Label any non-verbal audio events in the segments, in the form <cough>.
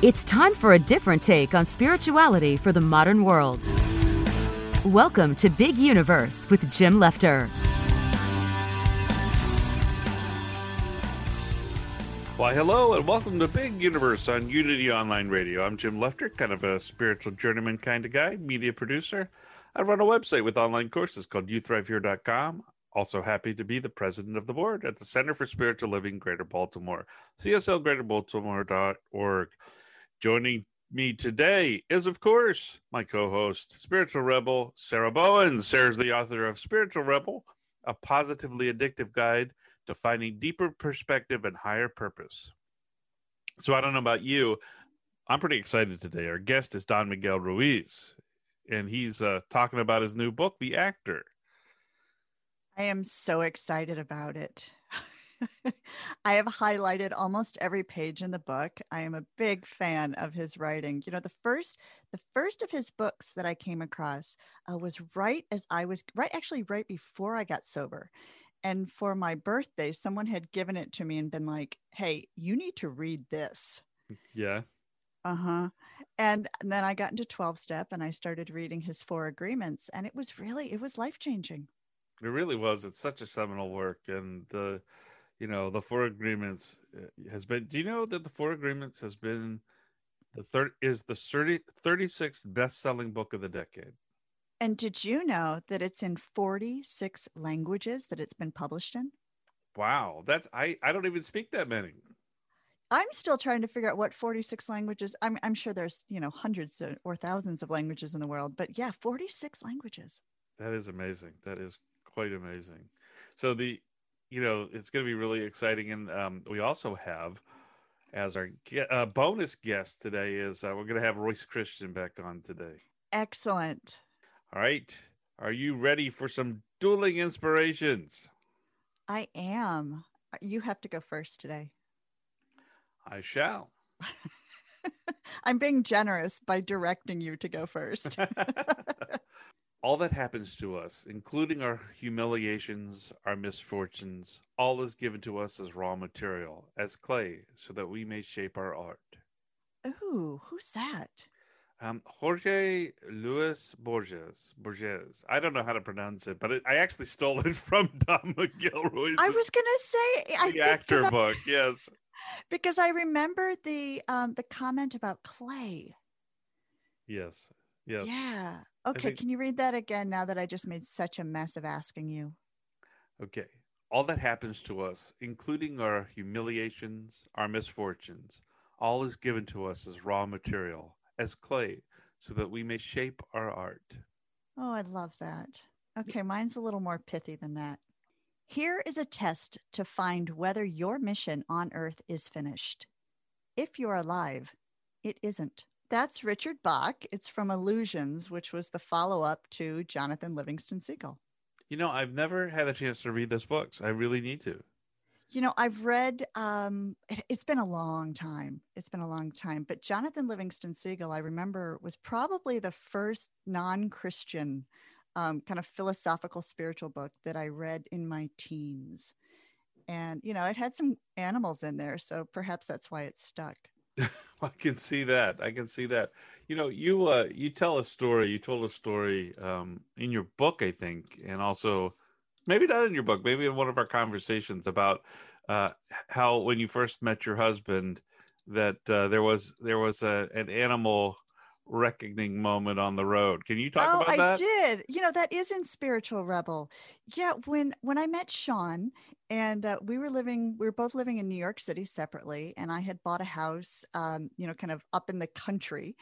It's time for a different take on spirituality for the modern world. Welcome to Big Universe with Jim Lefter. Why, hello, and welcome to Big Universe on Unity Online Radio. I'm Jim Lefter, kind of a spiritual journeyman kind of guy, media producer. I run a website with online courses called YouThriveHere.com. Also happy to be the president of the board at the Center for Spiritual Living Greater Baltimore, cslgreaterbaltimore.org. Joining me today is, of course, my co host, Spiritual Rebel, Sarah Bowen. Sarah's the author of Spiritual Rebel, a positively addictive guide to finding deeper perspective and higher purpose. So, I don't know about you. I'm pretty excited today. Our guest is Don Miguel Ruiz, and he's uh, talking about his new book, The Actor. I am so excited about it. <laughs> I have highlighted almost every page in the book. I am a big fan of his writing. You know, the first the first of his books that I came across uh, was right as I was right actually right before I got sober. And for my birthday, someone had given it to me and been like, "Hey, you need to read this." Yeah. Uh-huh. And, and then I got into 12 step and I started reading his four agreements and it was really it was life-changing. It really was. It's such a seminal work and the you know the four agreements uh, has been do you know that the four agreements has been the third is the 30, 36th best-selling book of the decade And did you know that it's in 46 languages that it's been published in? wow that's i i don't even speak that many I'm still trying to figure out what 46 languages. I'm, I'm sure there's, you know, hundreds or thousands of languages in the world, but yeah, 46 languages. that is amazing that is quite amazing so the you know it's going to be really exciting and um, we also have as our ge- uh, bonus guest today is uh, we're going to have royce christyn back on today Excellent. all right are you ready for some dueling inspirations I am. You have to go first today. i shall <laughs> I'm being generous by directing you to go first. <laughs> all that happens to us, including our humiliations, our misfortunes, all is given to us as raw material, as clay, so that we may shape our art. Ooh, who's that? Um, Jorge Luis Borges. Borges. I don't know how to pronounce it, but it, I actually stole it <laughs> from Don Ruiz. I was gonna say I the think actor I- book. Yes. <laughs> because I remember the um the comment about clay. Yes. Yes. Yeah. Okay. think- Can you read that again now that I just made such a mess of asking you? Okay. All that happens to us, including our humiliations, our misfortunes, all is given to us as raw material, as clay, so that we may shape our art. Oh, I love that. Okay, mine's a little more pithy than that. Here is a test to find whether your mission on Earth is finished. If you're alive, it isn't. That's Richard Bach. It's from Illusions, which was the follow up to Jonathan Livingston Seagull. You know, I've never had a chance to read those books. I really need to. You know, I've read, um, it, it's been a long time. It's been a long time. But Jonathan Livingston Seagull, I remember, was probably the first non Christian um, kind of philosophical spiritual book that I read in my teens. And, you know, it had some animals in there. So perhaps that's why it stuck. <laughs> I can see that. I can see that. You know, you uh you tell a story. You told a story um in your book, I think, and also maybe not in your book, maybe in one of our conversations about uh, how when you first met your husband that uh, there was there was a, an animal reckoning moment on the road. Can you talk oh, about I that? I did. You know, that is in Spiritual Rebel. Yeah, when when I met Sean and uh, we were living, we were both living in New York City separately, and I had bought a house, um, you know, kind of up in the country,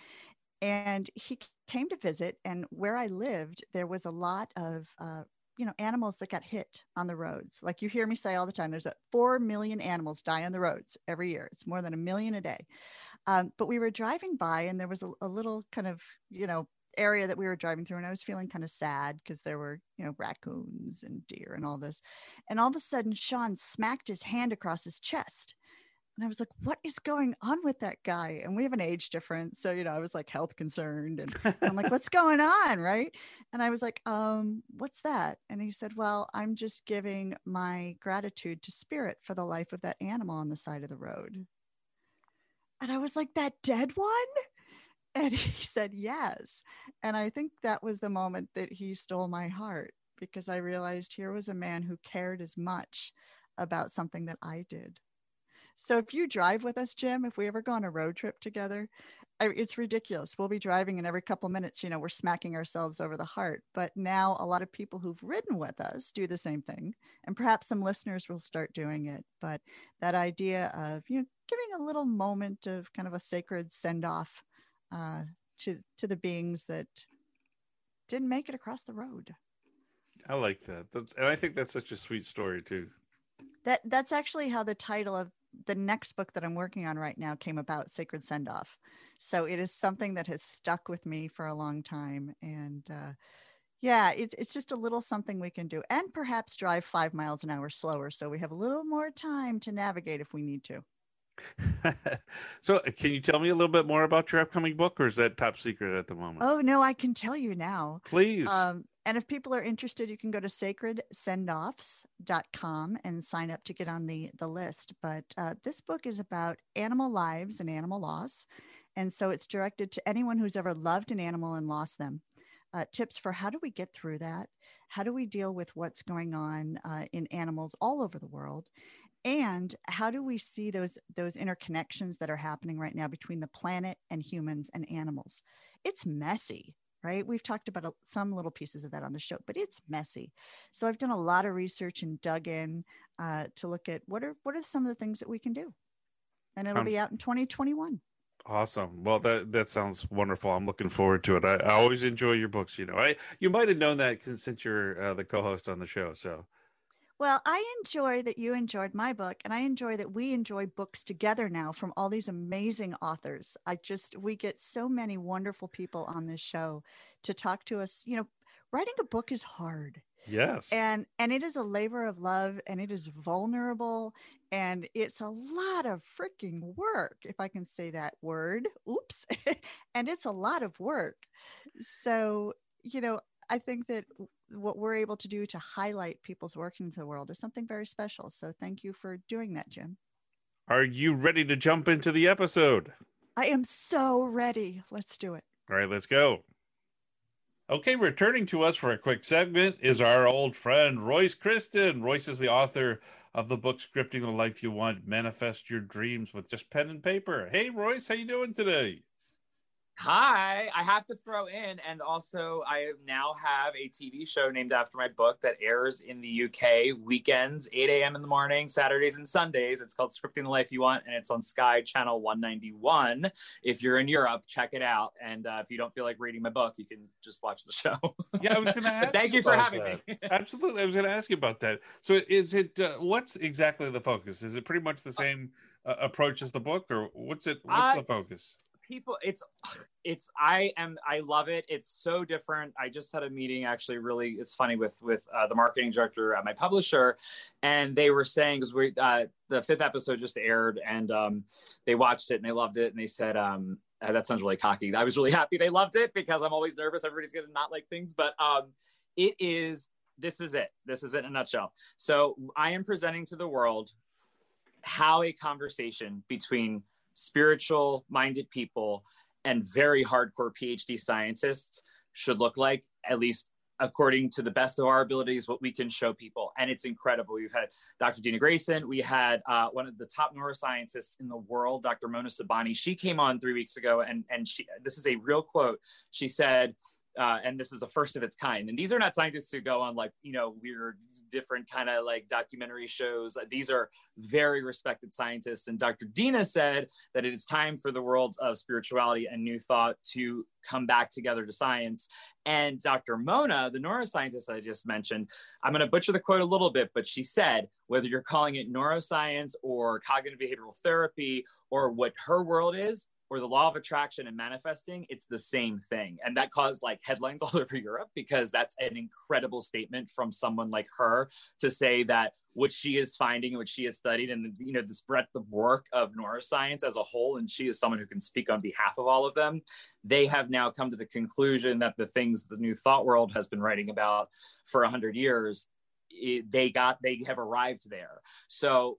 and he came to visit. And where I lived, there was a lot of uh, you know animals that got hit on the roads like you hear me say all the time there's a 4 million animals die on the roads every year it's more than a million a day um, but we were driving by and there was a, a little kind of, you know, area that we were driving through and I was feeling kind of sad because there were, you know, raccoons and deer and all this. And all of a sudden Sean smacked his hand across his chest. And I was like, what is going on with that guy? And we have an age difference. So, you know, I was like health concerned and I'm like, what's going on? Right. And I was like, um, what's that? And he said, well, I'm just giving my gratitude to spirit for the life of that animal on the side of the road. And I was like, that dead one? And <laughs> he said, yes. And I think that was the moment that he stole my heart because I realized here was a man who cared as much about something that I did. So if you drive with us, Jim, if we ever go on a road trip together, I, it's ridiculous. We'll be driving, and every couple minutes, you know, we're smacking ourselves over the heart. But now a lot of people who've ridden with us do the same thing, and perhaps some listeners will start doing it. But that idea of you know giving a little moment of kind of a sacred send off uh, to to the beings that didn't make it across the road. I like that, and I think that's such a sweet story too. That that's actually how the title of the next book that I'm working on right now came about, Sacred Send Off. So it is something that has stuck with me for a long time, and uh, yeah, it's it's just a little something we can do, and perhaps drive five miles an hour slower, so we have a little more time to navigate if we need to. <laughs> so, uh, can you tell me a little bit more about your upcoming book, or is that top secret at the moment? Oh no, I can tell you now. Please. Um, and if people are interested, you can go to sacredsendoffs.com and sign up to get on the the list. But uh, this book is about animal lives and animal loss, and so it's directed to anyone who's ever loved an animal and lost them. Uh, tips for how do we get through that? How do we deal with what's going on uh, in animals all over the world? and how do we see those those interconnections that are happening right now between the planet and humans and animals it's messy right we've talked about some little pieces of that on the show but it's messy so i've done a lot of research and dug in uh, to look at what are what are some of the things that we can do and it'll um, be out in 2021 Awesome. Well, that that sounds wonderful. I'm looking forward to it. I, I always enjoy your books. You know, I you might have known that since you're uh, the co-host on the show. So well, I enjoy that you enjoyed my book, and I enjoy that we enjoy books together now from all these amazing authors. I just, we get so many wonderful people on this show to talk to us. You know, writing a book is hard. Yes. And and it is a labor of love and it is vulnerable and it's a lot of freaking work if I can say that word. Oops. <laughs> and it's a lot of work. So, you know, I think that what we're able to do to highlight people's work into the world is something very special. So thank you for doing that, Jim. Are you ready to jump into the episode? I am so ready. Let's do it. All right, let's go. Okay, returning to us for a quick segment is our old friend Royce Christyn. Royce is the author of the book Scripting the Life You Want, Manifest Your Dreams with Just Pen and Paper. Hey Royce, how you doing today? Hi, I have to throw in, and also I now have a TV show named after my book that airs in the UK weekends, 8 a.m. in the morning, Saturdays and Sundays. It's called Scripting the Life You Want, and it's on Sky Channel 191. If you're in Europe, check it out. And uh, if you don't feel like reading my book, you can just watch the show. <laughs> Yeah, I was going to ask. Thank you, you for having that. me. <laughs> Absolutely, I was going to ask you about that. So, is it uh, what's exactly the focus? Is it pretty much the same uh, approach as the book, or what's it? What's the focus? People it's it's i am i love it. It's so different. I just had a meeting actually really it's funny with with uh, the marketing director at my publisher and they were saying because we uh, the fifth episode just aired and um, they watched it and they loved it and they said um, uh, that sounds really cocky. I was really happy they loved it because i'm always nervous everybody's gonna not like things but um, it is this is it. This is it in a nutshell. So i am presenting to the world how a conversation between spiritual minded people and very hardcore PhD scientists should look like, at least according to the best of our abilities what we can show people. And it's incredible. We've had dr dina grayson. We had uh, one of the top neuroscientists in the world dr mona sobhani. She came on three weeks ago and and she this is a real quote. She said uh, and this is a first of its kind. And these are not scientists who go on like you know weird, different kind of like documentary shows. These are very respected scientists. And Dr. Dina said that it is time for the worlds of spirituality and new thought to come back together to science. And Dr. Mona, the neuroscientist I just mentioned, I'm going to butcher the quote a little bit, but she said whether you're calling it neuroscience or cognitive behavioral therapy or what her world is, or the law of attraction and manifesting, it's the same thing. And that caused like headlines <laughs> all over Europe because that's an incredible statement from someone like her to say that what she is finding and what she has studied and you know this breadth of work of neuroscience as a whole and she is someone who can speak on behalf of all of them they have now come to the conclusion that the things the new thought world has been writing about for 100 years it, they got they have arrived there so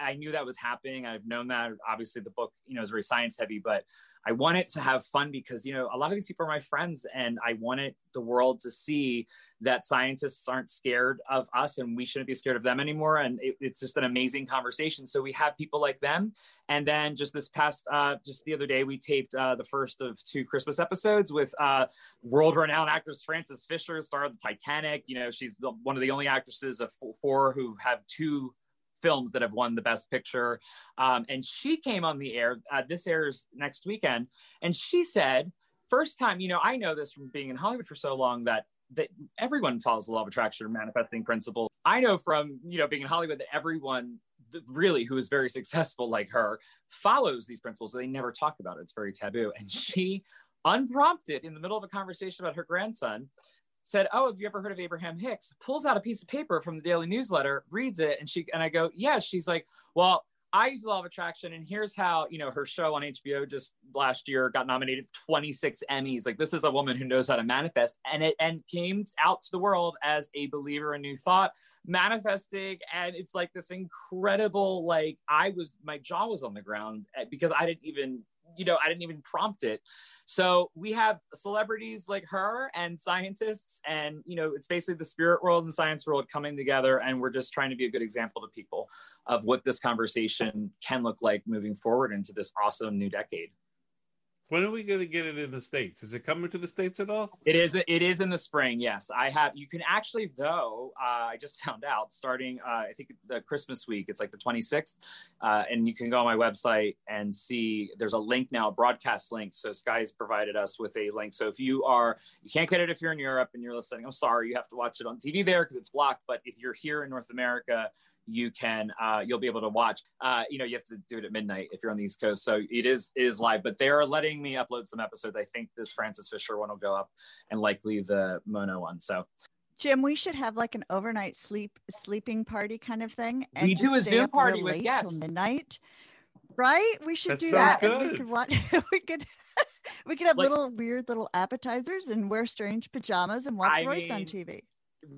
i knew that was happening. I've known that. Obviously the book you know is very science heavy but i wanted to have fun because you know a lot of these people are my friends and i wanted the world to see that scientists aren't scared of us and we shouldn't be scared of them anymore. And it, it's just an amazing conversation. So we have people like them. And then just this past uh, just the other day we taped uh, the first of two christmas episodes with uh, world-renowned actress frances fisher star of the titanic. You know she's one of the only actresses of four who have two films that have won the best picture um, and she came on the air uh, this airs next weekend and she said first time you know i know this from being in hollywood for so long that that everyone follows the law of attraction or manifesting principles. I know from you know being in Hollywood that everyone really who is very <laughs> successful like her follows these principles, but they never talk about it. It's very taboo. And she, unprompted, in the middle of a conversation about her grandson, said, "Oh, have you ever heard of Abraham Hicks?" Pulls out a piece of paper from the Daily Newsletter, reads it, and she and I go, "Yes." Yeah. She's like, "Well." I use the law of attraction, and here's how you know her show on HBO just last year got nominated 26 Emmys. Like this is a woman who knows how to manifest, and it and came out to the world as a believer in new thought, manifesting, and it's like this incredible. Like I was, my jaw was on the ground eh, because I didn't even you know, I didn't even prompt it. So we have celebrities like her and scientists, and you know, it's basically the spirit world and science world coming together, and we're just trying to be a good example to people of what this conversation can look like moving forward into this awesome new decade. When are we going to get it in the states? Is it coming to the states at all? It is. It is in the spring. Yes, I have. You can actually, though. Uh, I just <laughs> found out starting. Uh, I think the Christmas week. It's like the 26th, uh, and you can go on my website and see. There's a link now, a broadcast link. So Sky's provided us with a link. So if you are, you can't get it if you're in Europe and you're listening. I'm sorry, you have to watch it on TV there because it's blocked. But if you're here in North America, you can uh, you'll be able to watch. Uh, you know, you have to do it at midnight if you're on the East Coast, so it is it is live. But they are letting me upload some episodes. I think this Frances Fisher one will go up, and likely the Mona one. So. Jim, we should have like an overnight sleep sleeping party kind of thing. And we do a Zoom party with yes. midnight right? We should that do that. Good. <laughs> We could watch. we could. we could have like, little weird little appetizers and wear strange pajamas and watch I Royce mean, on TV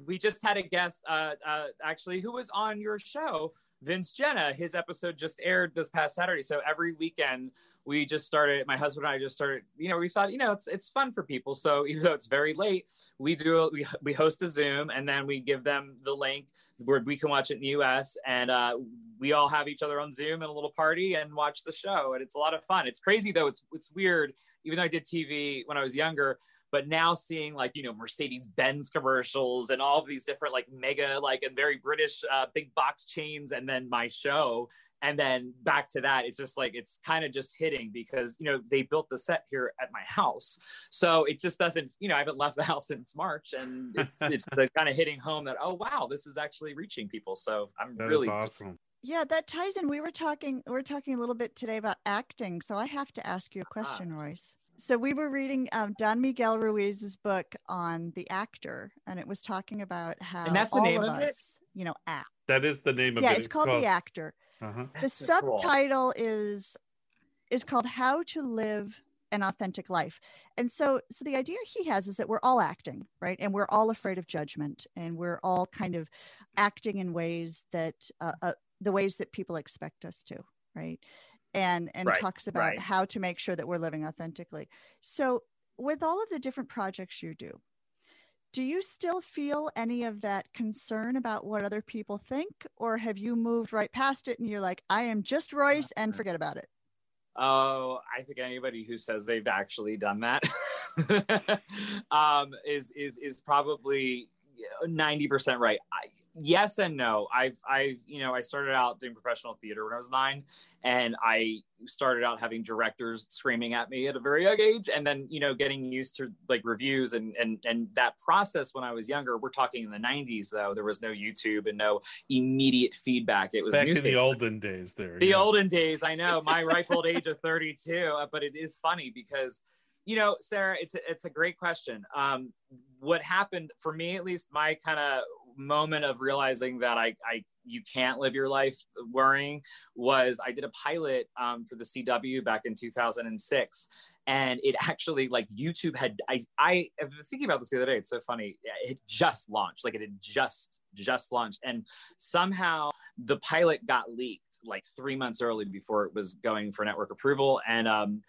we just had a guest, uh, uh, actually, who was on your show, Vince Jenna. His episode just aired this past Saturday. So every weekend we just started. My husband and I just started. You know, we thought, you know, it's it's fun for people. So <laughs> even though it's very late, we do we we host a Zoom and then we give them the link where we can watch it in the U.S. and uh, we all have each other on Zoom and a little party and watch the show. And it's a lot of fun. It's crazy though. It's it's weird. Even though I did TV when I was younger but now seeing like you know mercedes benz commercials and all of these different like mega like and very british uh, big box chains and then my show. And then back to that it's just like it's kind of just hitting because you know they built the set here at my house. So it just doesn't you know i haven't left the <laughs> house since march and it's <laughs> it's the kind of hitting home that oh wow this is actually reaching people. So i'm that really awesome. yeah that ties in. We were talking we are talking a little bit today about acting. So i have to ask you a ah. question ah. royce so we were reading um, Don Miguel Ruiz's book on the actor, and it was talking about how and that's the all name of, of us, it? you know, act. That is the name of yeah, it. Yeah, it's, called, called, The Actor. Uh-huh. The so subtitle cool. is is called How to Live an Authentic Life. And so so the idea he has is that we're all acting, right? And we're all afraid of judgment and we're all kind of acting in ways that uh, uh, the ways that people expect us to, right? And and right, talks about right. how to make sure that we're living authentically. So with all of the different projects you do do you still feel any of that concern about what other people think or have you moved right past it and you're like i am just royce and forget about it oh i think anybody who says they've actually done that <laughs> um, is is is probably 90% right. I, yes and no. I've, I, you know, I started out doing professional theater when I was nine and I started out having directors screaming at me at a very young age. And then, you know, getting used to like reviews and, and, and that process when I was younger, we're talking in the nineties though, there was no YouTube and no immediate feedback. It was back newspaper. in the olden days there. The yeah. olden days. I know my ripe old age of 32, uh, but it is funny because you know, Sarah, it's a, it's a great question. Um, what happened for me, at least, my kind of moment of realizing that I, I you can't live your life worrying was I did a pilot um, for the CW back in 2006, and it actually like YouTube had I I was thinking about this the other day. It's so funny. It just launched, like it had just just launched, and somehow the pilot got leaked like three months early before it was going for network approval, and um,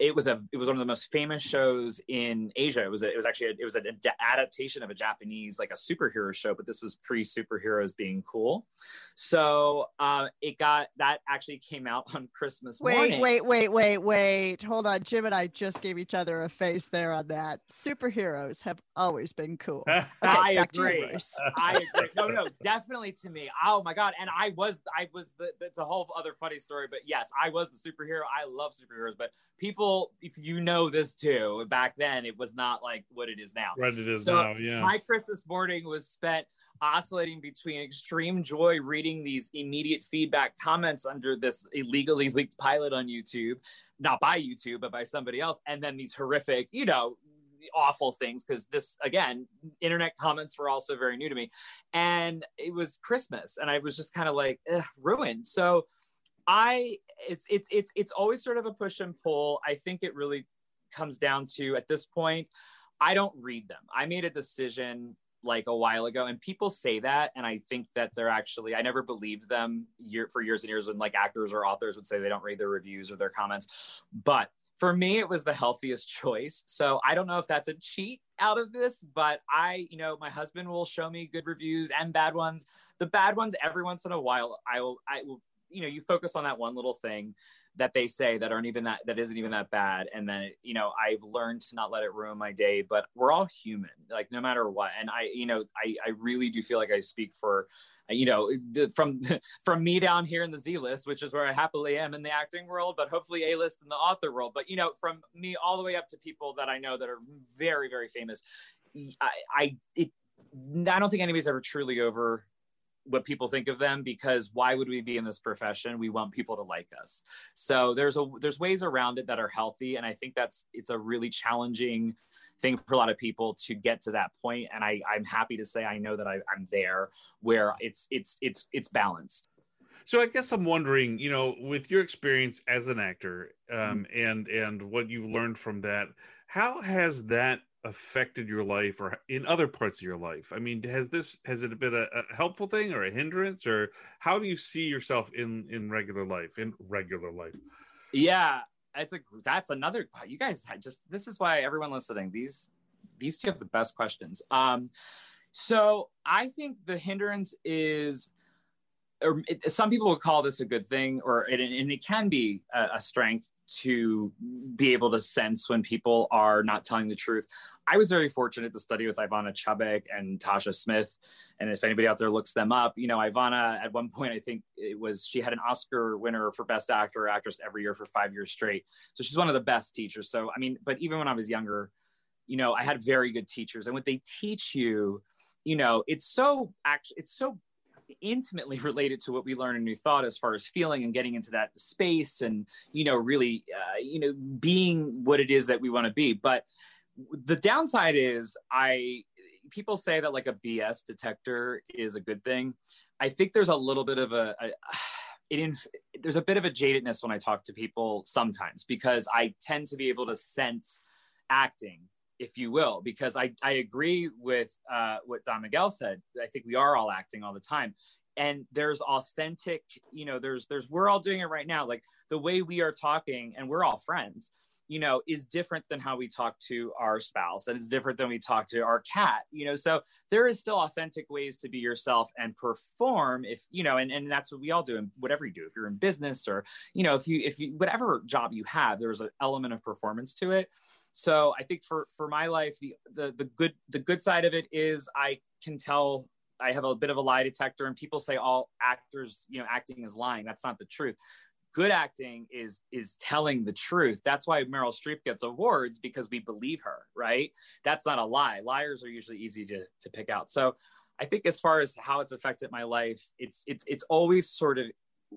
it was a it was one of the most famous shows in Asia. It was a, it was actually a, it was an adaptation of a Japanese like a superhero show, but this was pre superheroes being cool. So uh, it got that actually came out on Christmas. Wait, morning. wait, wait, wait, wait. Hold on, Jim and I just gave each other a face there on that. Superheroes have always been cool. <laughs> Okay, I agree. I agree. No, no, definitely to me. Oh my god! And I was I was the. It's a whole other funny story, but yes, I was the superhero. I love superheroes, but people people, if you know this too, back then it was not like what it is now. What it is so now, yeah. My Christmas morning was spent oscillating between extreme joy reading these immediate feedback comments under this illegally leaked pilot on YouTube, not by YouTube, but by somebody else, and then these horrific, you know, awful things because this again internet comments were also very new to me and it was christmas and i was just kind of like ruined so I it's it's it's it's always sort of a push and pull. I think it really comes down to at this point, I don't read them. I made a decision like a while ago and people say that and i think that they're actually i never believed them year for years and years when like actors or authors would say they don't read their reviews or their comments but for me it was the healthiest choice so i don't know if that's a cheat out of this but i you know my husband will show me good reviews and bad ones the bad ones every once in a while i will i will you know you focus on that one little thing that they say that aren't even that that isn't even that bad. And then you know i've learned to not let it ruin my day but we're all human like no matter what. And i you know i i really do feel like i speak for you know from <laughs> from me down here in the z list which is where i happily am in the acting world but hopefully a list in the author world. But you know from me all the way up to people that i know that are very very famous i i it I don't think anybody's ever truly over what people think of them because why would we be in this profession? We want people to like us. So there's a there's ways around it that are healthy and i think that's it's a really challenging thing for a lot of people to get to that point and i i'm happy to say i know that I, i'm there where it's it's it's it's balanced. So I guess I'm wondering, you know, with your experience as an actor, um, mm-hmm. and and what you've learned from that, how has that affected your life or in other parts of your life? I mean has this has it been a, a, helpful thing or a hindrance or how do you see yourself in in regular life in regular life? Yeah it's a that's another you guys just this is why everyone listening these these two have the best questions. Um so i think the hindrance is or it, some people would call this a good thing or it, and it can be a, a strength to be able to sense when people are not telling the truth. I was very fortunate to study with Ivana Chubbuck and Tasha Smith. And if anybody out there looks them up, you know, Ivana at one point, I think it was, she had an Oscar winner for best actor or actress every year for five years straight. So she's one of the best teachers. So, I mean, but even when I was younger, you know, I had very good teachers and what they teach you, you know, it's so actually, it's so intimately related to what we learn in New Thought as far as feeling and getting into that space and, you know, really, uh, you know, being what it is that we want to be. But the downside is, I, people say that like a BS detector is a good thing. I think there's a little bit of a, a <sighs> it inf- there's a bit of a jadedness when I talk to people sometimes because I tend to be able to sense acting if you will, because I, I agree with uh, what Don Miguel said. I think we are all acting all the time. And there's authentic, you know, there's, there's, we're all doing it right now. Like the way we are talking and we're all friends, you know, is different than how we talk to our spouse, and it's different than we talk to our cat, you know. So there is still authentic ways to be yourself and perform if, you know, and, and that's what we all do and whatever you do. If you're in business or, you know, if you if you whatever job you have, there's an element of performance to it. So I think for for my life, the the the good the good side of it is I can tell I have a bit of a lie detector, and people say all actors, you know, acting is lying. That's not the truth. Good acting is is telling the truth. That's why meryl streep gets awards because we believe her right? That's not a lie. Liars are usually easy to to pick out. So i think as far as how it's affected my life it's it's it's always sort of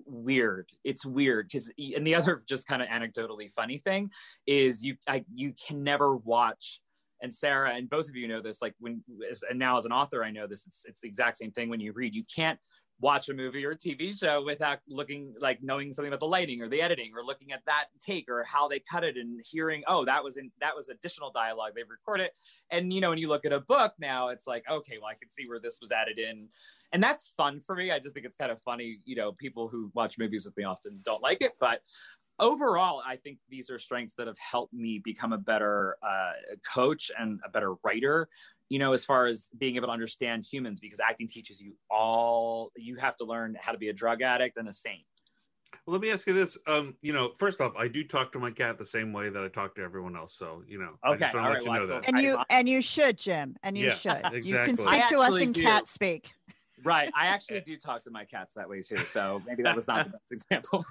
weird. It's weird because and the other just kind of anecdotally funny thing is you I, you can never watch and Sarah and both of you know this like when and now as an author I know this it's it's the exact same thing when you read. You can't watch a movie or a TV show without looking like knowing something about the lighting or the editing or looking at that take or how they cut it and hearing oh that was in that was additional dialogue. They've recorded and you know when you look at a book now it's like okay well I can see where this was added in. And that's fun for me. I just think it's kind of funny you know people who watch movies with me often don't like it. But overall I think these are strengths that have helped me become a better uh, coach and a better writer you know, as far as being able to understand humans, because acting teaches you all, you have to learn how to be a drug addict and a saint. Well, let me ask you this. Um, you know, first off, I do talk to my cat the same way that I talk to everyone else. So, you know, okay, all right, well, know and you and you should, Jim, and you yeah, should. Exactly. <laughs> You can speak to us in do. cat speak. Right. I <laughs> actually do talk to my cats that way too. So maybe that was not the best example.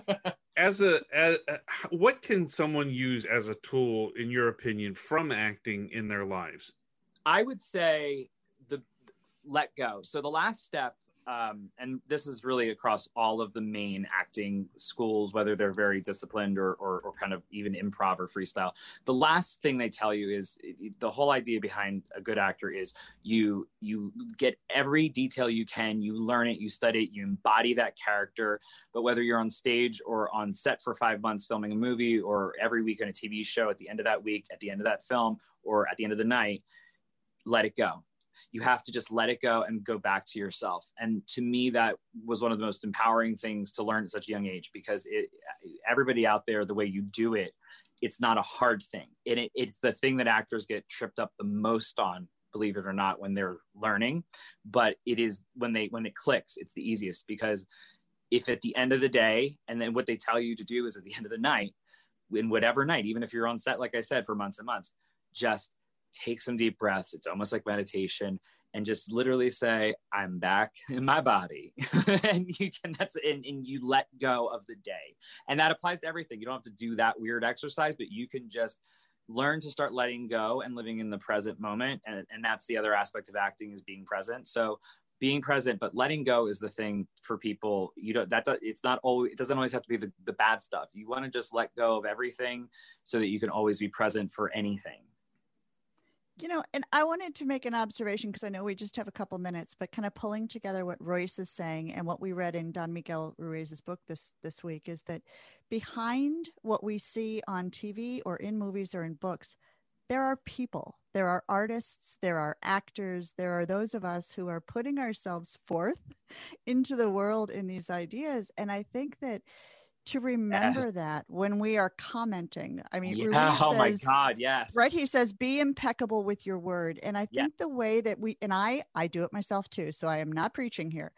<laughs> as a, as a, what can someone use as a tool, in your opinion, from acting in their lives? I would say the let go. So the last step, um, and this is really across all of the main acting schools, whether they're very disciplined or, or, or kind of even improv or freestyle. The last thing they tell you is the whole idea behind a good actor is you you get every detail you can, you learn it, you study it, you embody that character. But whether you're on stage or on set for five months filming a movie, or every week on a TV show, at the end of that week, at the end of that film, or at the end of the night let it go. You have to just let it go and go back to yourself. And to me, that was one of the most empowering things to learn at such a young age because it, everybody out there, the way you do it, it's not a hard thing. And it, it's the thing that actors get tripped up the most on believe it or not when they're learning but it is when they when it clicks it's the easiest because if at the end of the day and then what they tell you to do is at the end of the night in whatever night even if you're on set like i said for months and months just take some deep breaths. It's almost like meditation and just literally say, I'm back in my body. <laughs> and you can, that's, and, and you let go of the day. And that applies to everything. You don't have to do that weird exercise, but you can just learn to start letting go and living in the present moment. And, and that's the other aspect of acting is being present. So being present, but letting go is the thing for people. You don't, that it's not always, it doesn't always have to be the, the bad stuff. You want to just let go of everything so that you can always be present for anything you know, and I wanted to make an observation because I know we just have a couple minutes, but kind of pulling together what Royce is saying and what we read in Don Miguel Ruiz's book this this week is that behind what we see on TV or in movies or in books, there are people, there are artists, there are actors, there are those of us who are putting ourselves forth <laughs> into the world in these ideas, and I think that to remember yes. that when we are commenting. I mean, yeah. <laughs> oh my God, yes. Right. He says, be impeccable with your word. And I think yeah. the way that we, and I, I do it myself too. So I am not preaching here,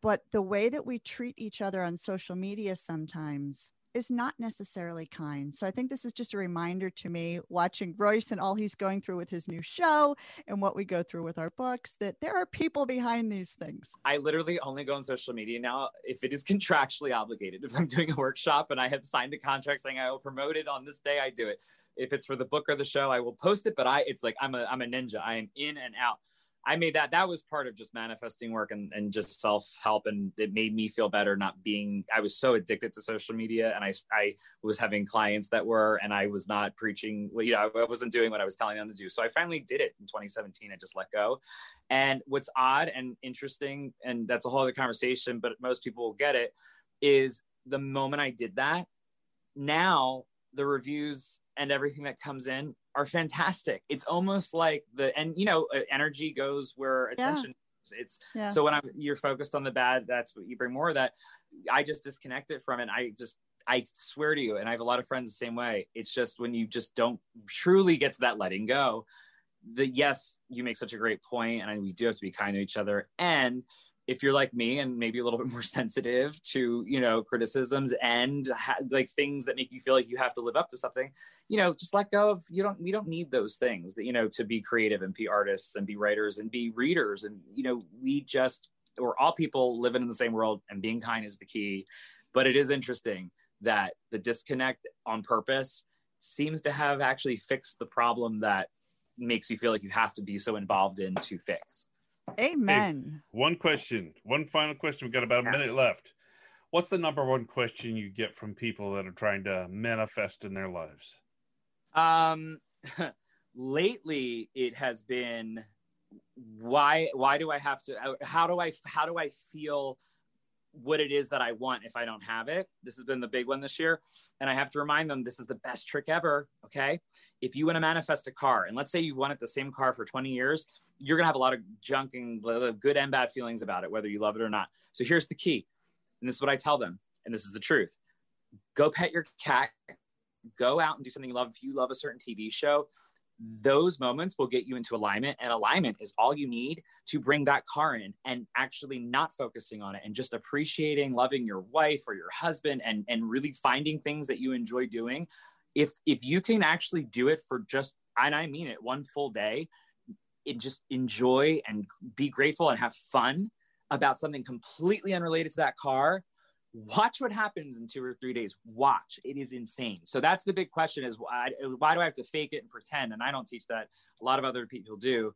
but the way that we treat each other on social media sometimes is not necessarily kind. So I think this is just a reminder to me watching Royce and all he's going through with his new show and what we go through with our books that there are people behind these things. I literally only go on social media now if it is <laughs> contractually obligated. If I'm doing a workshop and I have signed a contract saying I will promote it on this day, I do it. If it's for the book or the show, I will post it, but I it's like I'm a I'm a ninja. I am in and out. I made that that was part of just manifesting work and, and just self help and it made me feel better not being I was so addicted to social media and I I was having clients that were and I was not preaching you know I wasn't doing what I was telling them to do. So I finally did it in 2017 I just let go. And what's odd and interesting and that's a whole other conversation but most people will get it is the moment I did that now the reviews and everything that comes in are fantastic. It's almost like the and you know uh, energy goes where attention. Yeah. It's yeah. so when I'm you're focused on the bad, that's what you bring more of that. I just disconnect it from it. I just I swear to you, and I have a lot of friends the same way. It's just when you just don't truly get to that letting go, the yes, you make such a great point, and we do have to be kind to each other. And if you're like me and maybe a little bit <laughs> more sensitive to you know criticisms and ha- like things that make you feel like you have to live up to something you know just let go of you don't we don't need those things that you know to be creative and be artists and be writers and be readers. And you know we just we're all people living in the same world and being kind is the key. But it is interesting that the disconnect on purpose seems to have actually fixed the problem that makes you feel like you have to be so involved in to fix Amen. Hey, one question, one final question. We've got about a minute left. What's the number one question you get from people that are trying to manifest in their lives? Um, <laughs> lately it has been why why do I have to how do I how do I feel what it is that I want if I don't have it. This has been the big one this year. And I have to remind them this is the best trick ever. Okay. If you want to manifest a car, and let's say you wanted the same car for 20 years, you're going to have a lot of junk and good and bad feelings about it, whether you love it or not. So here's the key. And this is what I tell them. And this is the truth go pet your cat, go out and do something you love. If you love a certain TV show, those moments will get you into alignment and alignment is all you need to bring that car in and actually not focusing on it and just appreciating loving your wife or your husband and and really finding things that you enjoy doing. If if you can actually do it for just and i mean it one full day and just enjoy and be grateful and have fun about something completely unrelated to that car watch what happens in two or three days. Watch. It is insane. So that's the big question is why, why do i have to fake it and pretend? And i don't teach that. A lot of other people do.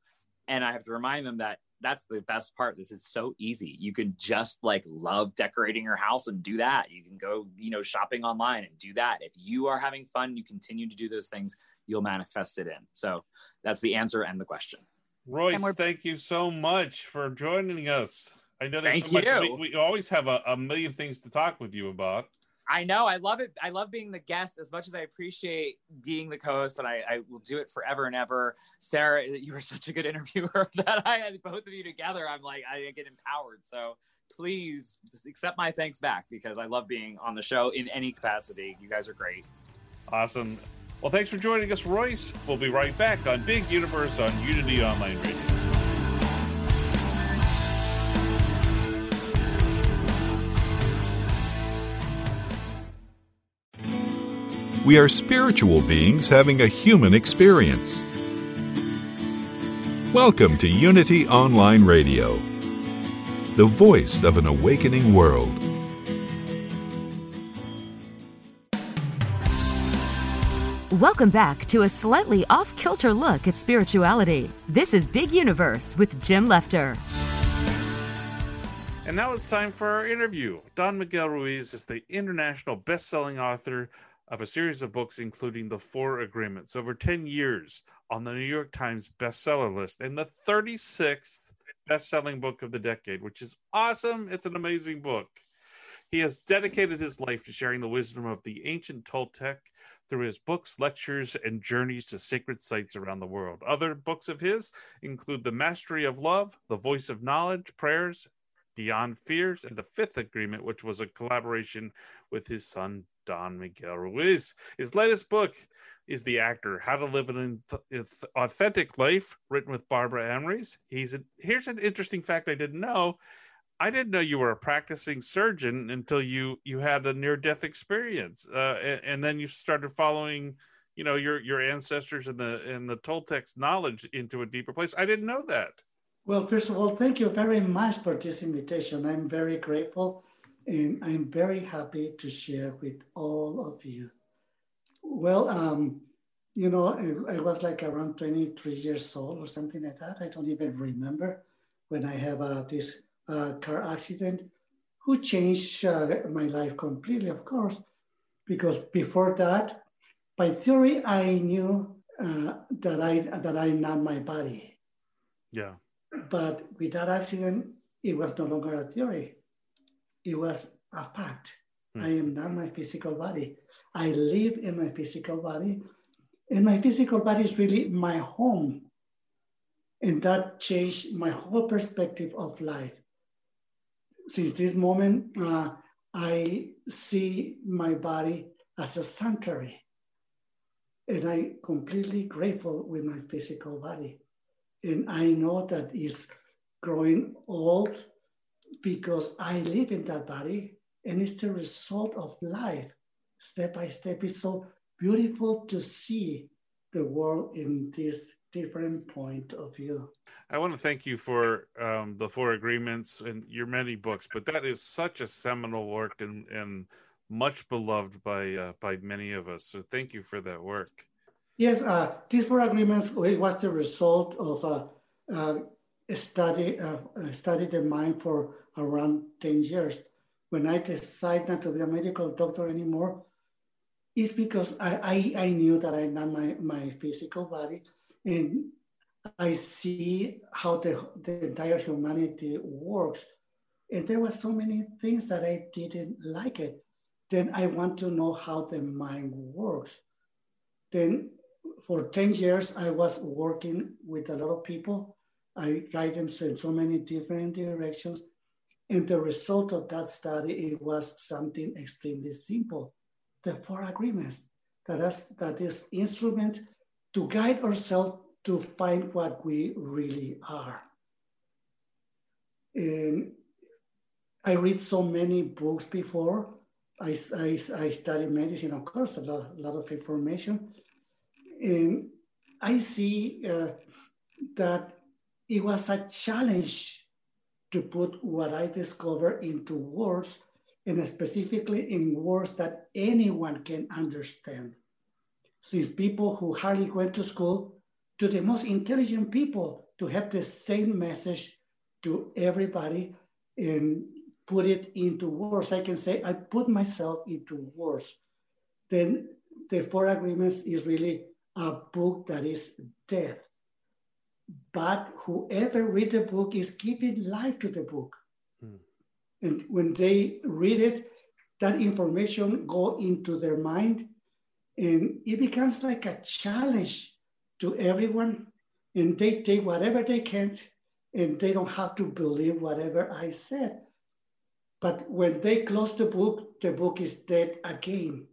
And i have to remind them that that's the best part. This is so easy. You can just like love decorating your house and do that. You can go you know shopping online and do that. If you are having fun you continue to do those things you'll manifest it in. So that's the answer and the question. Royce thank you so much for joining us I know there's Thank so much. you. We, we always have a, a million things to talk with you about. I know. I love it. I love being the guest as much as I appreciate being the co-host, and I, I will do it forever and ever. Sarah, you were such a good <laughs> interviewer that I had both of you together. I'm like, I get empowered. So please just accept my thanks back because I love being on the show in any capacity. You guys are great. Awesome. Well, thanks for joining us, Royce. We'll be right back on Big Universe on Unity Online Radio. We are spiritual beings having a human experience. Welcome to Unity Online Radio, the voice of an awakening world. Welcome back to a slightly off kilter look at spirituality. This is Big Universe with Jim Lefter. And now it's time for our interview. Don Miguel Ruiz is the international best selling author of a series of books, including The Four Agreements, over 10 years on the New York Times bestseller list, and the 36th best selling book of the decade, which is awesome. It's an amazing book. He has dedicated his life to sharing the wisdom of the ancient Toltec through his books, lectures, and journeys to sacred sites around the world. Other books of his include The Mastery of Love, The Voice of Knowledge, Prayers, Beyond Fears, and The Fifth Agreement, which was a collaboration with his son, Don Miguel Ruiz. His latest book is The Actor How to Live an Authentic Life, written with Barbara Emrys. He's a, here's an interesting fact I didn't know. I didn't know you were a practicing surgeon until you you had a near death experience, uh, and, and, then you started following, you know, your your ancestors and the and the Toltec's knowledge into a deeper place. I didn't know that. Well, first of all, thank you very much for this invitation. I'm very grateful, and I'm very happy to share with all of you. Well, um, you know, I, I was like around 23 years old or something like that. I don't even remember when I have uh, this uh, car accident, who changed uh, my life completely, of course, because before that, by theory, I knew uh, that I that I'm not my body. Yeah. But with that accident, it was no longer a theory; it was a fact. Hmm. I am not my physical body. I live in my physical body, and my physical body is really my home. And that changed my whole perspective of life since this moment, uh, I see my body as a sanctuary. And I'm completely grateful with my physical body. And I know that it's growing old because I live in that body and it's the result of life, step by step. It's so beautiful to see the world in this different point of view. I want to thank you for um, the Four Agreements and your many books, but that is such a seminal work and, and much beloved by uh, by many of us. So thank you for that work. Yes, uh, these Four Agreements was the result of a, a study uh, studied the mind for around ten years. When I decided not to be a medical doctor anymore, it's because I, I, I knew that I not my, my physical body and I see how the, the entire humanity works. And there were so many things that I didn't like it. Then I want to know how the mind works. Then for 10 years, I was working with a lot of people. I guide them in so many different directions. And the result of that study, it was something extremely simple. The four agreements. That is, that is instrument to guide ourselves to find what we really are. And I read so many books before. I, I, I studied medicine, of course, a lot, a lot of information. And I see uh, that it was a challenge to put what I discovered into words, and specifically in words that anyone can understand. Since people who hardly went to school to the most intelligent people to have the same message to everybody and put it into words. I can say, I put myself into words. Then the Four Agreements is really a book that is dead. But whoever read the book is giving life to the book. Hmm. And when they read it, that information go into their mind and it becomes like a challenge to everyone and they take whatever they can and they don't have to believe whatever I said. But when they close the book, the book is dead again.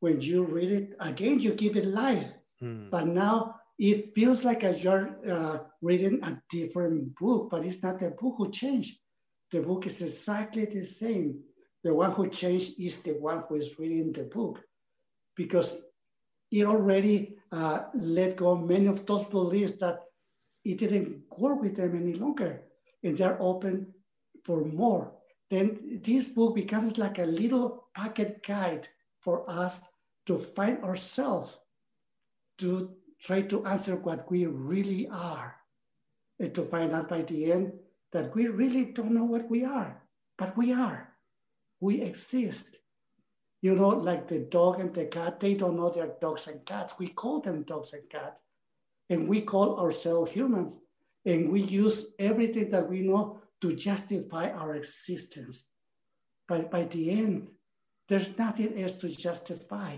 When you read it again, you give it life. Hmm. But now it feels like a, you're uh, reading a different book, but it's not the book who changed. The book is exactly the same. The one who changed is the one who is reading the book because it already uh, let go many of those beliefs that it didn't work with them any longer, and they're open for more. Then this book becomes like a little pocket guide for us to find ourselves, to try to answer what we really are, and to find out by the end that we really don't know what we are, but we are. We exist. You know, like the dog and the cat, they don't know they're dogs and cats. We call them dogs and cats. And we call ourselves humans. And we use everything that we know to justify our existence. But by the end, there's nothing else to justify.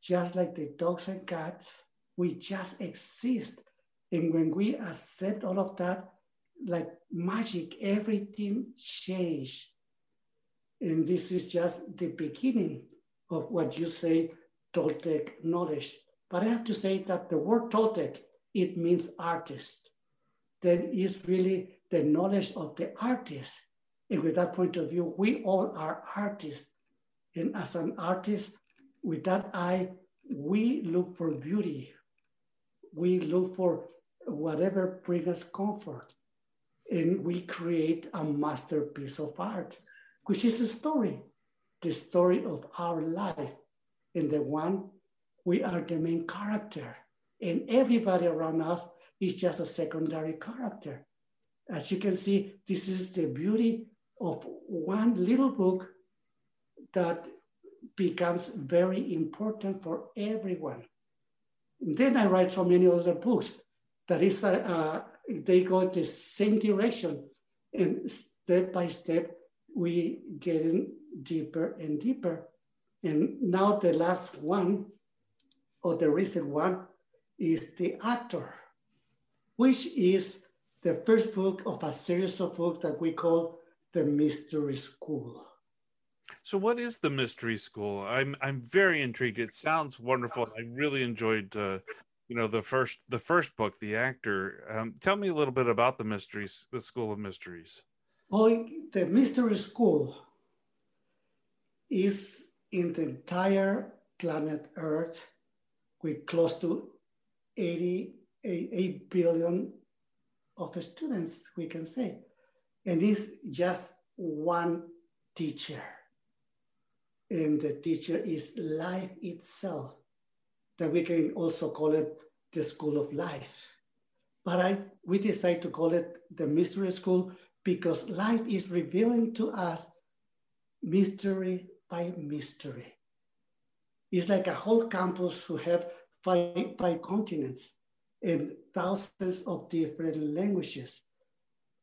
Just like the dogs and cats, we just exist. And when we accept all of that, like magic, everything changed. And this is just the beginning of what you say, Toltec knowledge. But I have to say that the word Toltec, it means artist. Then is really the knowledge of the artist. And with that point of view, we all are artists. And as an artist, with that eye, we look for beauty. We look for whatever brings us comfort. And we create a masterpiece of art which is a story, the story of our life. And the one, we are the main character. And everybody around us is just a secondary character. As you can see, this is the beauty of one little book that becomes very important for everyone. Then I write so many other books that is, uh, uh, they go the same direction and step by step we getting deeper and deeper. And now the last one, or the recent one, is The Actor, which is the first book of a series of books that we call The Mystery School. So, what is the mystery school? I'm I'm very intrigued. It sounds wonderful. I really enjoyed, uh, you know, the first the first book, The Actor. Um, tell me a little bit about the mysteries, the School of Mysteries. Oh, the mystery school is in the entire planet Earth with close to 88 billion of students, we can say. And it's just one teacher. And the teacher is life itself, that we can also call it the school of life. But I, we decide to call it the mystery school because life is revealing to us mystery by mystery. It's like a whole campus who have five, five continents and thousands of different languages.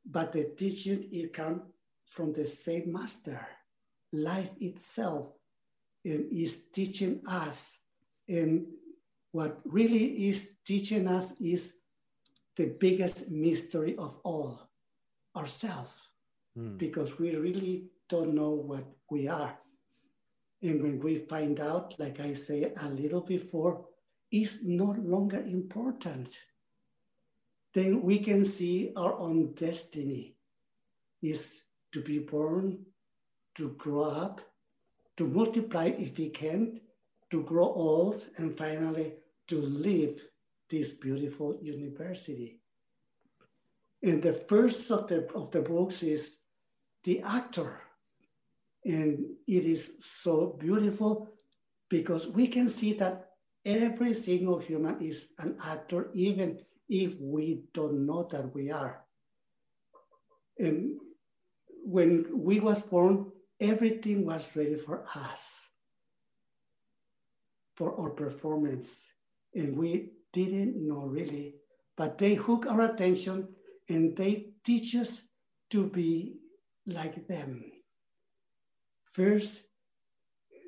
But the teaching it comes from the same master, life itself, and is teaching us. And what really is teaching us is the biggest mystery of all, ourselves, mm. because we really don't know what we are. And when we find out, like I say a little before, is no longer important, then we can see our own destiny is to be born, to grow up, to multiply if we can, to grow old, and finally to leave this beautiful university. And the first of the, of the books is The Actor. And it is so beautiful because we can see that every single human is an actor, even if we don't know that we are. And when we was born, everything was ready for us, for our performance. And we didn't know really, but they hook our attention and they teach us to be like them. First,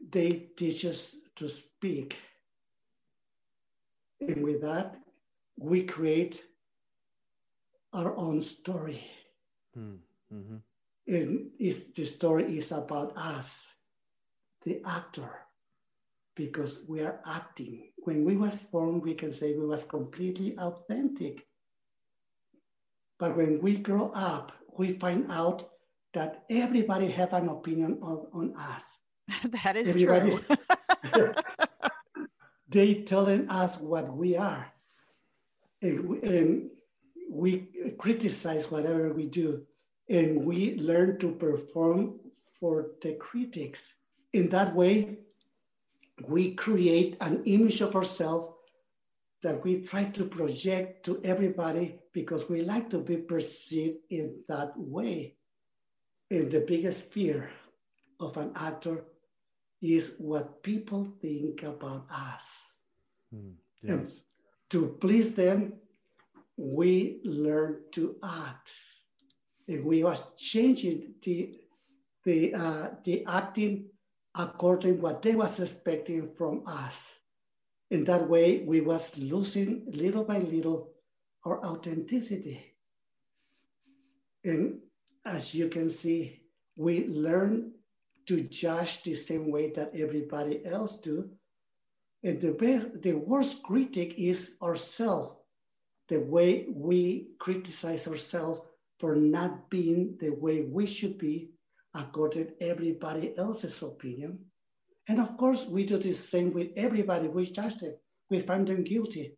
they teach us to speak. And with that, we create our own story. Mm -hmm. And the story is about us, the actor, because we are acting. When we was born, we can say we was completely authentic. But when we grow up, we find out that everybody have an opinion on, on us. <laughs> that is true. <laughs> they telling us what we are. And, and we criticize whatever we do and we learn to perform for the critics. In that way, we create an image of ourselves that we try to project to everybody because we like to be perceived in that way. And the biggest fear of an actor is what people think about us. Mm, yes. And to please them, we learn to act we was changing the the uh, the acting according what they was expecting from us. In that way, we was losing little by little our authenticity. And as you can see, we learn to judge the same way that everybody else do. And the best, the worst critic is ourselves, the way we criticize ourselves for not being the way we should be according everybody else's opinion. And of course, we do the same with everybody. We judge them, we find them guilty.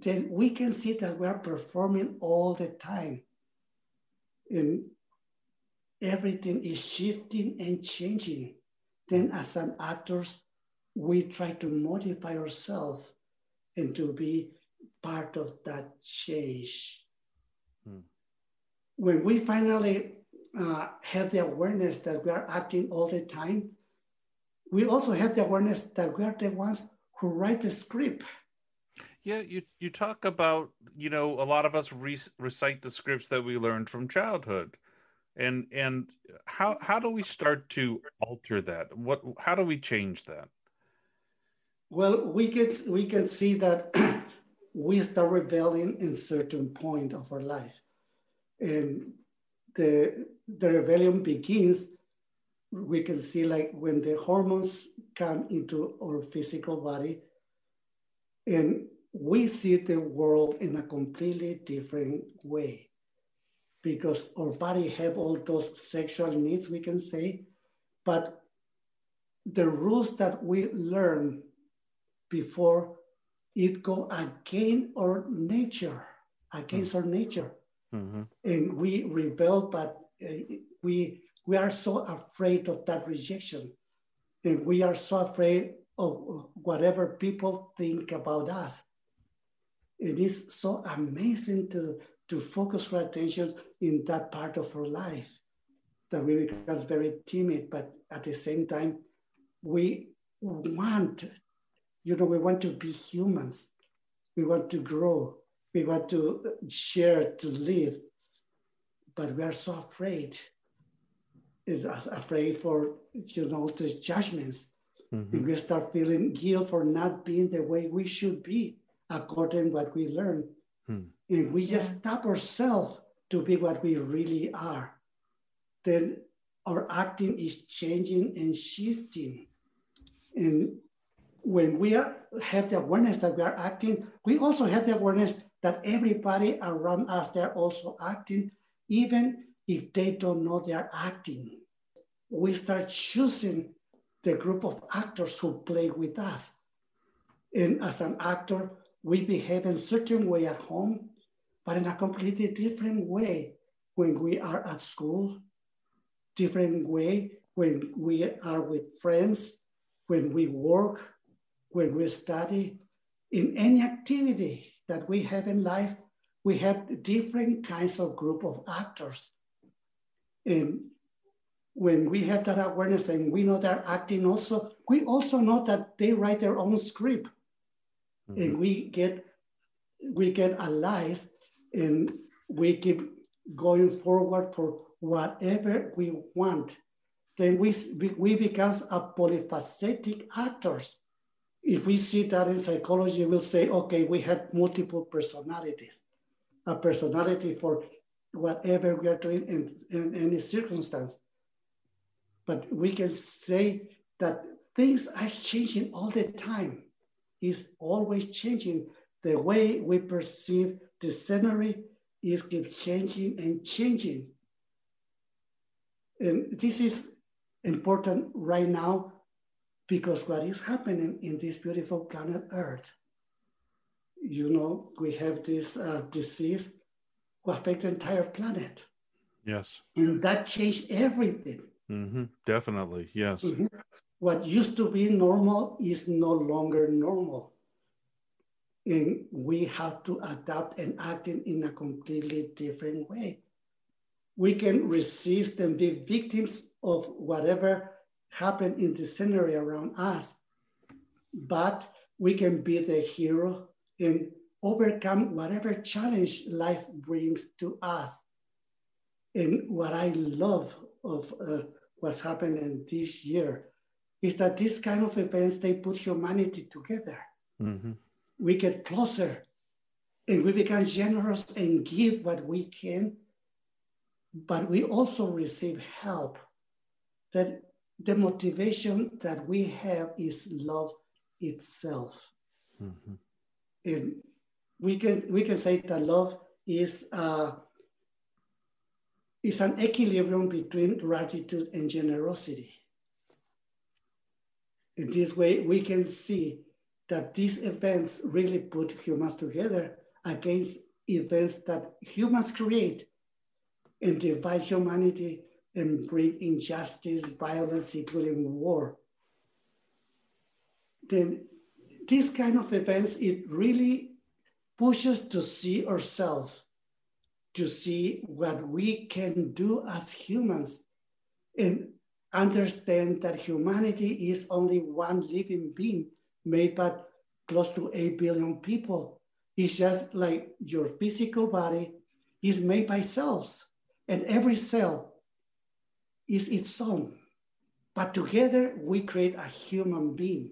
Then we can see that we are performing all the time. And everything is shifting and changing. Then, as an actors, we try to modify ourselves and to be part of that change. When we finally uh, have the awareness that we are acting all the time, we also have the awareness that we are the ones who write the script. Yeah, you you talk about you know a lot of us re- recite the scripts that we learned from childhood, and and how how do we start to alter that? What how do we change that? Well, we can we can see that <clears throat> we start rebelling in certain point of our life. And the, the rebellion begins we can see like when the hormones come into our physical body and we see the world in a completely different way because our body have all those sexual needs we can say but the rules that we learn before it go against our nature against mm-hmm. our nature mm-hmm. and we rebel but uh, we we are so afraid of that rejection. And we are so afraid of whatever people think about us. It is so amazing to to focus our attention in that part of our life that we become very timid but at the same time we want you know we want to be humans. We want to grow we want to share to live but we are so afraid is afraid for you know the judgments mm-hmm. we start feeling guilt for not being the way we should be according what we learn hmm. and we just yeah. stop ourselves to be what we really are then our acting is changing and shifting and when we are, have the awareness that we are acting we also have the awareness that everybody around us they're also acting even if they don't know they're acting. We start choosing the group of actors who play with us. And as an actor we behave in certain way at home, but in a completely different way when we are at school, different way when we are with friends, when we work, when we study, in any activity that we have in life, we have different kinds of group of actors. And when we have that awareness and we know they're acting also, we also know that they write their own script mm-hmm. and we get we get allies and we keep going forward for whatever we want then we, we become a polyphacetic actors if we see that in psychology we'll say okay we have multiple personalities a personality for whatever we are doing in, in any circumstance but we can say that things are changing all the time is always changing. The way we perceive the scenery is keep changing and changing. And this is important right now because what is happening in this beautiful planet Earth, you know, we have this uh, disease who affect the entire planet. Yes. And that changed everything. Mm-hmm. Definitely, yes. Mm-hmm what used to be normal is no longer normal. And we have to adapt and act in, in a completely different way. We can resist and be victims of whatever happened in the scenery around us, but we can be the hero and overcome whatever challenge life brings to us. And what I love of uh, what's happening this year is that these kind of events they put humanity together. Mm-hmm. We get closer and we become generous and give what we can, but we also receive help. That the motivation that we have is love itself. Mm-hmm. And we can we can say that love is uh, is an equilibrium between gratitude and generosity. In this way, we can see that these events really put humans together against events that humans create and divide humanity and bring injustice, violence, including war. Then this kind of events, it really pushes to see ourselves, to see what we can do as humans. And understand that humanity is only one living being made by close to 8 billion people. It's just like your physical body is made by cells, and every cell is its own. But together we create a human being.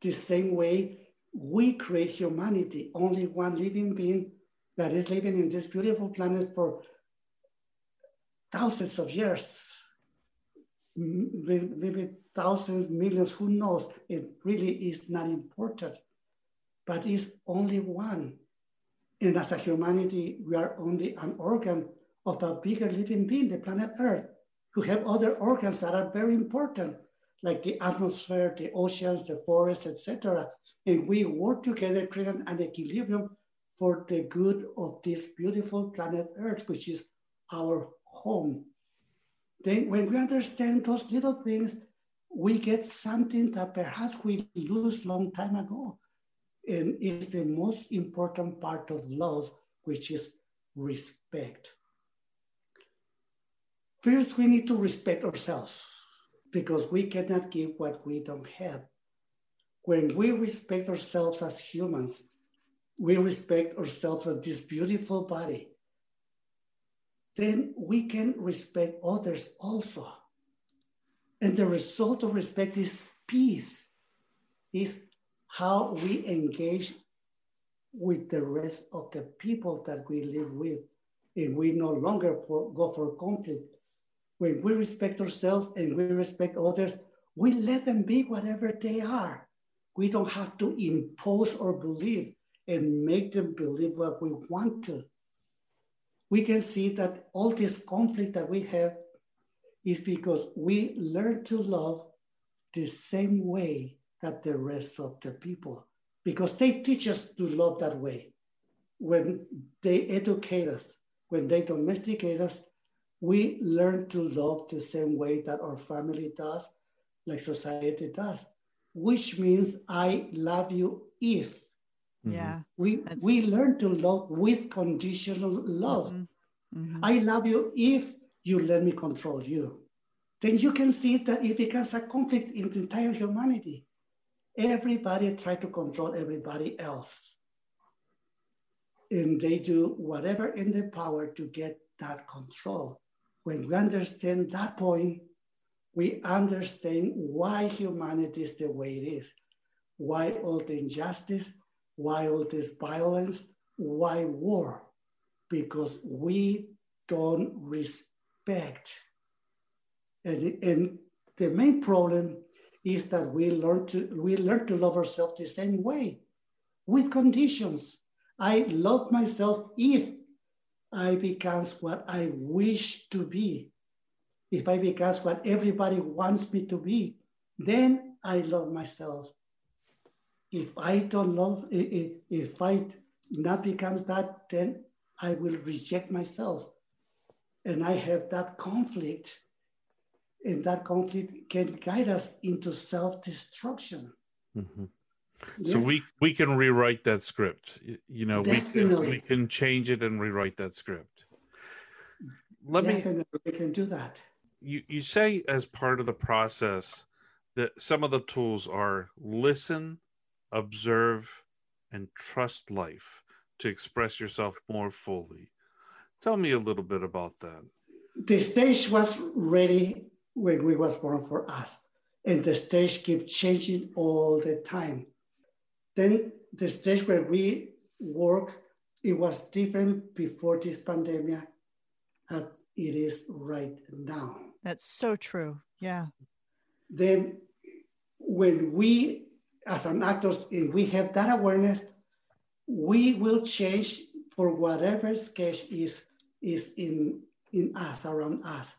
The same way we create humanity, only one living being that is living in this beautiful planet for thousands of years maybe thousands, millions, who knows? It really is not important, but it's only one. And as a humanity, we are only an organ of a bigger living being, the planet Earth, who have other organs that are very important, like the atmosphere, the oceans, the forests, etc. And we work together, creating an equilibrium for the good of this beautiful planet Earth, which is our home. Then when we understand those little things, we get something that perhaps we lose long time ago. And it's the most important part of love, which is respect. First, we need to respect ourselves because we cannot give what we don't have. When we respect ourselves as humans, we respect ourselves as this beautiful body, then we can respect others also. And the result of respect is peace, is how we engage with the rest of the people that we live with. And we no longer for, go for conflict. When we respect ourselves and we respect others, we let them be whatever they are. We don't have to impose or believe and make them believe what we want to we can see that all this conflict that we have is because we learn to love the same way that the rest of the people, because they teach us to love that way. When they educate us, when they domesticate us, we learn to love the same way that our family does, like society does, which means I love you if Mm-hmm. Yeah. We That's... we learn to love with conditional love. Mm-hmm. Mm-hmm. I love you if you let me control you. Then you can see that it becomes a conflict in the entire humanity. Everybody try to control everybody else. And they do whatever in their power to get that control. When we understand that point, we understand why humanity is the way it is, why all the injustice, why all this violence? Why war? Because we don't respect. And, and the main problem is that we learn to we learn to love ourselves the same way, with conditions. I love myself if I becomes what I wish to be. If I becomes what everybody wants me to be, then I love myself if I don't love, if, if I not becomes that, then I will reject myself. And I have that conflict. And that conflict can guide us into self-destruction. Mm-hmm. So we we can rewrite that script. You know, we can, we can change it and rewrite that script. Let Definitely me we can do that. You you say as part of the process that some of the tools are listen, observe, and trust life to express yourself more fully. Tell me a little bit about that. The stage was ready when we was born for us, and the stage keeps changing all the time. Then the stage where we work, it was different before this pandemic as it is right now. That's so true. Yeah. Then when we as an actors, if we have that awareness, we will change for whatever sketch is, is in, in us, around us.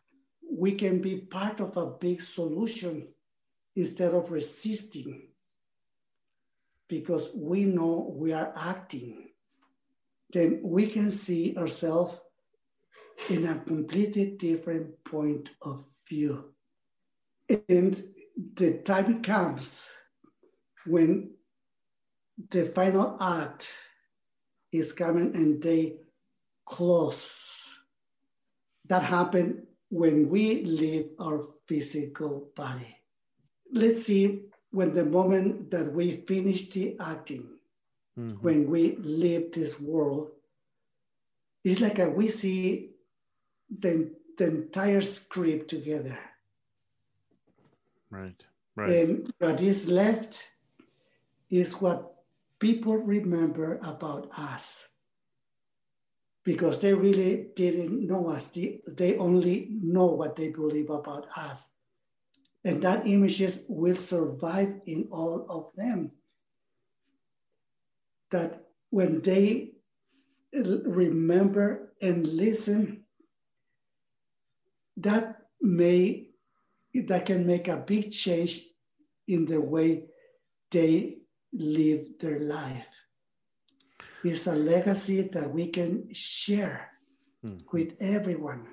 We can be part of a big solution instead of resisting because we know we are acting. Then we can see ourselves in a completely different point of view. And the time comes when the final act is coming and they close. That happened when we leave our physical body. Let's see when the moment that we finish the acting, mm-hmm. when we leave this world, it's like a, we see the, the entire script together. Right, right. And what is left is what people remember about us because they really didn't know us. They, they only know what they believe about us. And that images will survive in all of them. That when they remember and listen, that may that can make a big change in the way they live their life. It's a legacy that we can share hmm. with everyone.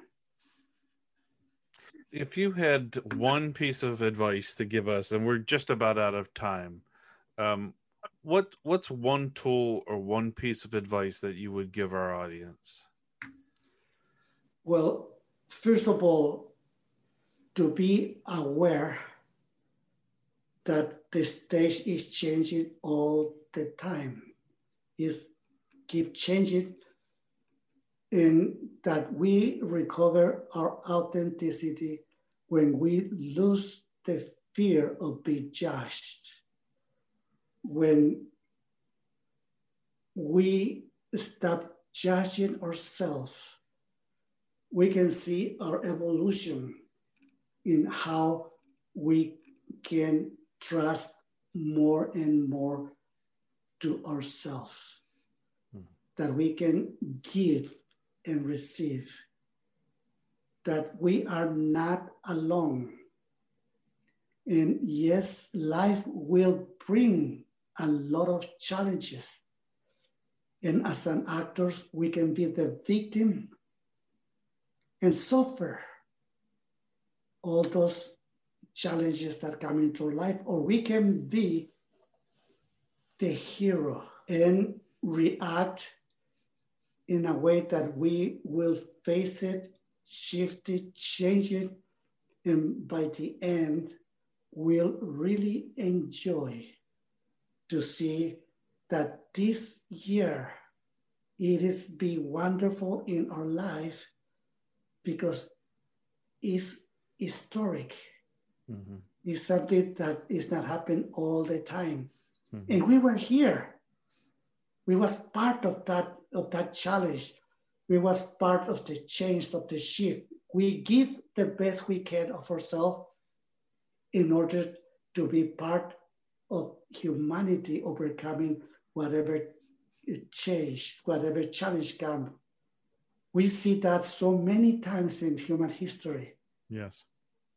If you had one piece of advice to give us, and we're just about out of time, um, what what's one tool or one piece of advice that you would give our audience? Well, first of all, to be aware that the stage is changing all the time, is keep changing, and that we recover our authenticity when we lose the fear of being judged when we stop judging ourselves, we can see our evolution in how we can trust more and more to ourselves, mm. that we can give and receive, that we are not alone. And yes, life will bring a lot of challenges. And as an actors, we can be the victim and suffer all those challenges that come into life, or we can be the hero and react in a way that we will face it, shift it, change it, and by the end, will really enjoy to see that this year it is be wonderful in our life because it's historic. Mm-hmm. It's something that is not happening all the time. Mm-hmm. And we were here. We was part of that of that challenge. We was part of the change of the shift. We give the best we can of ourselves in order to be part of humanity overcoming whatever change, whatever challenge comes. We see that so many times in human history. Yes.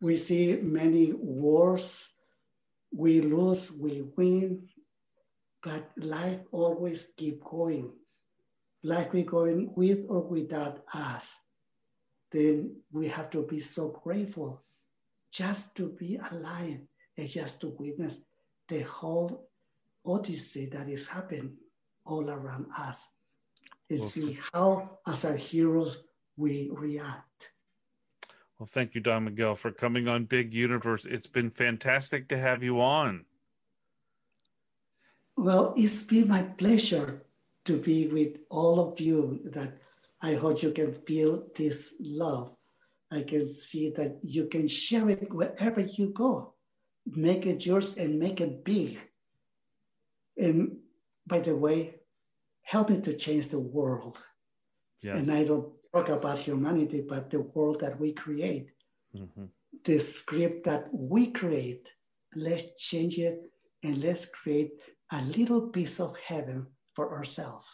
We see many wars. We lose, we win, but life always keep going. Life we going with or without us. Then we have to be so grateful just to be alive and just to witness the whole odyssey that is happening all around us and well, see how, as our heroes, we react. Well, thank you, Don Miguel, for coming on Big Universe. It's been fantastic to have you on. Well, it's been my pleasure to be with all of you that I hope you can feel this love. I can see that you can share it wherever you go make it yours and make it big. And by the way, help me to change the world. Yes. And I don't talk about humanity, but the world that we create. Mm-hmm. The script that we create, let's change it and let's create a little piece of heaven for herself.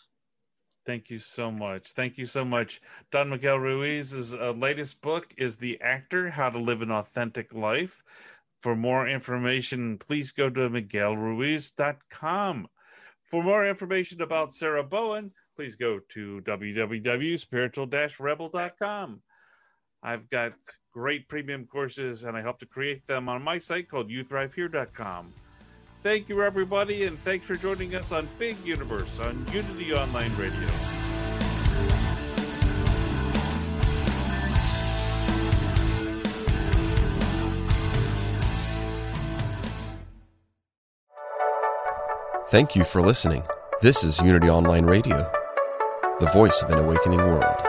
Thank you so much. Thank you so much. Don Miguel Ruiz's uh, latest book is The Actor How to Live an Authentic Life. For more information, please go to miguelruiz.com. For more information about Sarah Bowen, please go to www.spiritual-rebel.com. I've got great premium courses and I help to create them on my site called youthrivehere.com. Thank you, everybody, and thanks for joining us on Big Universe on Unity Online Radio. Thank you for listening. This is Unity Online Radio, the voice of an awakening world.